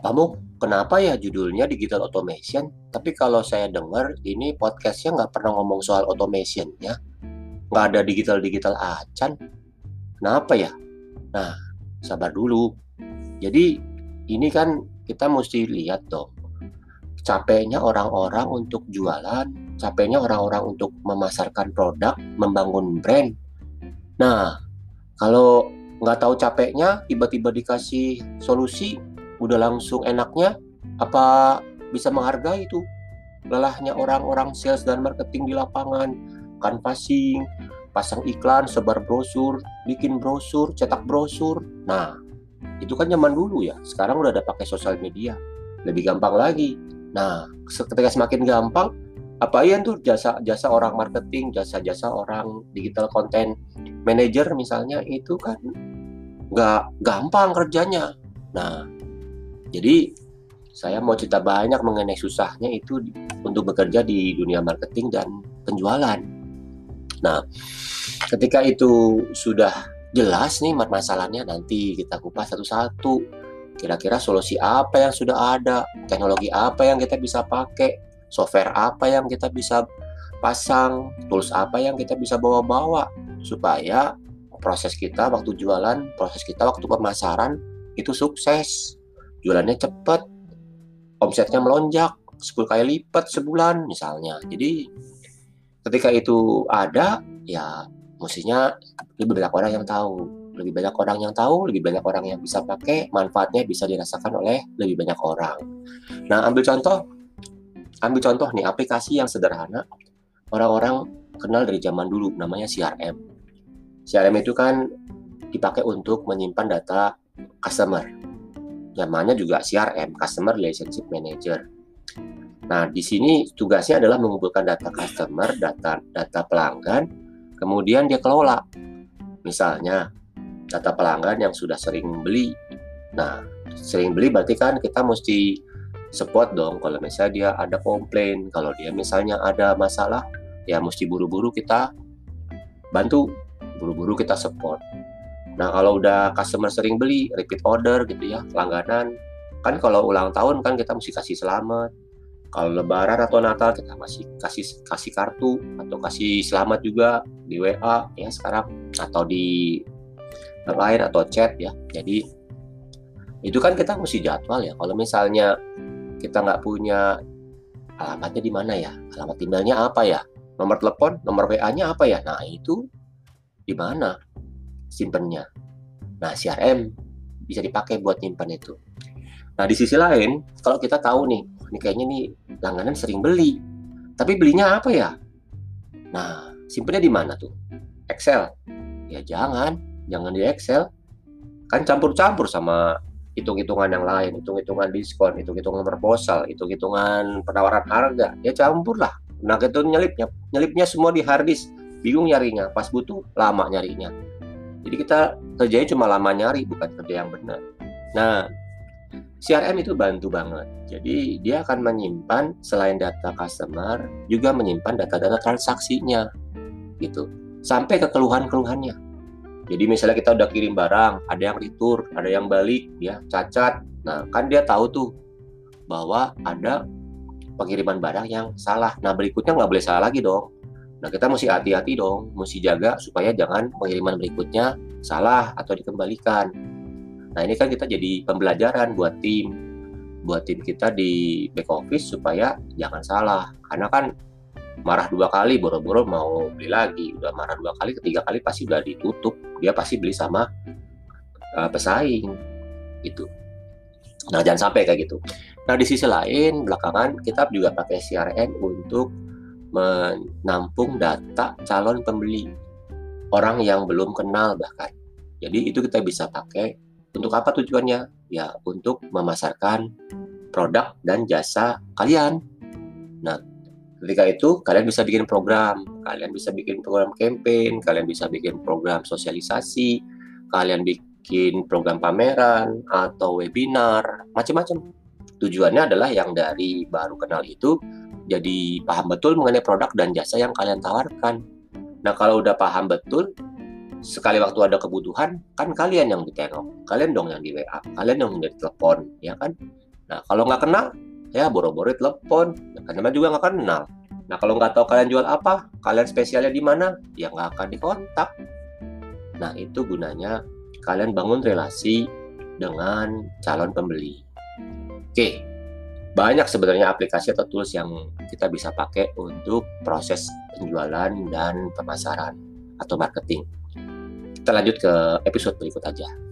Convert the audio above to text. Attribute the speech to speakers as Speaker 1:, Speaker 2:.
Speaker 1: kamu kenapa ya judulnya digital automation? Tapi kalau saya dengar ini podcastnya nggak pernah ngomong soal automation ya, nggak ada digital-digital acan. Kenapa ya? Nah, sabar dulu. Jadi ini kan kita mesti lihat dong. Capeknya orang-orang untuk jualan, capeknya orang-orang untuk memasarkan produk, membangun brand. Nah, kalau nggak tahu capeknya, tiba-tiba dikasih solusi, udah langsung enaknya apa bisa menghargai itu lelahnya orang-orang sales dan marketing di lapangan? Canvassing pasang iklan sebar brosur bikin brosur cetak brosur. Nah itu kan zaman dulu ya. Sekarang udah ada pakai sosial media. Lebih gampang lagi. Nah ketika semakin gampang apa ya tuh jasa jasa orang marketing jasa jasa orang digital content manager misalnya itu kan nggak gampang kerjanya. Nah jadi saya mau cerita banyak mengenai susahnya itu untuk bekerja di dunia marketing dan penjualan. Nah, ketika itu sudah jelas nih masalahnya nanti kita kupas satu-satu. Kira-kira solusi apa yang sudah ada, teknologi apa yang kita bisa pakai, software apa yang kita bisa pasang, tools apa yang kita bisa bawa-bawa supaya proses kita waktu jualan, proses kita waktu pemasaran itu sukses jualannya cepat, omsetnya melonjak 10 kali lipat sebulan misalnya. Jadi ketika itu ada, ya mestinya lebih banyak orang yang tahu. Lebih banyak orang yang tahu, lebih banyak orang yang bisa pakai, manfaatnya bisa dirasakan oleh lebih banyak orang. Nah, ambil contoh, ambil contoh nih aplikasi yang sederhana. Orang-orang kenal dari zaman dulu, namanya CRM. CRM itu kan dipakai untuk menyimpan data customer namanya juga CRM, Customer Relationship Manager. Nah, di sini tugasnya adalah mengumpulkan data customer, data data pelanggan, kemudian dia kelola. Misalnya, data pelanggan yang sudah sering beli. Nah, sering beli berarti kan kita mesti support dong kalau misalnya dia ada komplain, kalau dia misalnya ada masalah, ya mesti buru-buru kita bantu, buru-buru kita support. Nah kalau udah customer sering beli, repeat order gitu ya, langganan, kan kalau ulang tahun kan kita mesti kasih selamat. Kalau lebaran atau Natal kita masih kasih kasih kartu atau kasih selamat juga di WA ya sekarang atau di lain atau chat ya. Jadi itu kan kita mesti jadwal ya. Kalau misalnya kita nggak punya alamatnya di mana ya, alamat emailnya apa ya, nomor telepon, nomor WA-nya apa ya. Nah itu di mana? Simpennya. Nah, CRM bisa dipakai buat nyimpan itu. Nah, di sisi lain, kalau kita tahu nih, ini kayaknya nih langganan sering beli. Tapi belinya apa ya? Nah, simpennya di mana tuh? Excel. Ya jangan, jangan di Excel. Kan campur-campur sama hitung-hitungan yang lain, hitung-hitungan diskon, hitung-hitungan proposal, hitung-hitungan penawaran harga. Ya campur lah. Nah, itu nyelipnya, nyelipnya semua di harddisk. Bingung nyarinya, pas butuh lama nyarinya jadi kita kerjanya cuma lama nyari, bukan kerja yang benar. Nah, CRM itu bantu banget. Jadi dia akan menyimpan selain data customer, juga menyimpan data-data transaksinya, gitu. Sampai ke keluhan-keluhannya. Jadi misalnya kita udah kirim barang, ada yang retur, ada yang balik, ya cacat. Nah, kan dia tahu tuh bahwa ada pengiriman barang yang salah. Nah, berikutnya nggak boleh salah lagi dong. Nah, kita mesti hati-hati dong, mesti jaga supaya jangan pengiriman berikutnya salah atau dikembalikan. Nah, ini kan kita jadi pembelajaran buat tim, buat tim kita di back office supaya jangan salah. Karena kan marah dua kali, boro-boro mau beli lagi. Udah marah dua kali, ketiga kali pasti udah ditutup. Dia pasti beli sama uh, pesaing, gitu. Nah, jangan sampai kayak gitu. Nah, di sisi lain, belakangan kita juga pakai CRM untuk menampung data calon pembeli orang yang belum kenal bahkan. Jadi itu kita bisa pakai untuk apa tujuannya? Ya untuk memasarkan produk dan jasa kalian. Nah, ketika itu kalian bisa bikin program, kalian bisa bikin program campaign, kalian bisa bikin program sosialisasi, kalian bikin program pameran atau webinar, macam-macam. Tujuannya adalah yang dari baru kenal itu jadi paham betul mengenai produk dan jasa yang kalian tawarkan. Nah, kalau udah paham betul, sekali waktu ada kebutuhan, kan kalian yang ditengok, kalian dong yang di WA, kalian dong yang ditelepon, ya kan? Nah, kalau nggak kenal, ya boro-boro telepon. Ya, karena juga nggak kenal. Nah, kalau nggak tahu kalian jual apa, kalian spesialnya di mana, ya nggak akan dikontak. Nah, itu gunanya kalian bangun relasi dengan calon pembeli. Oke, banyak sebenarnya aplikasi atau tools yang kita bisa pakai untuk proses penjualan dan pemasaran atau marketing. Kita lanjut ke episode berikut aja.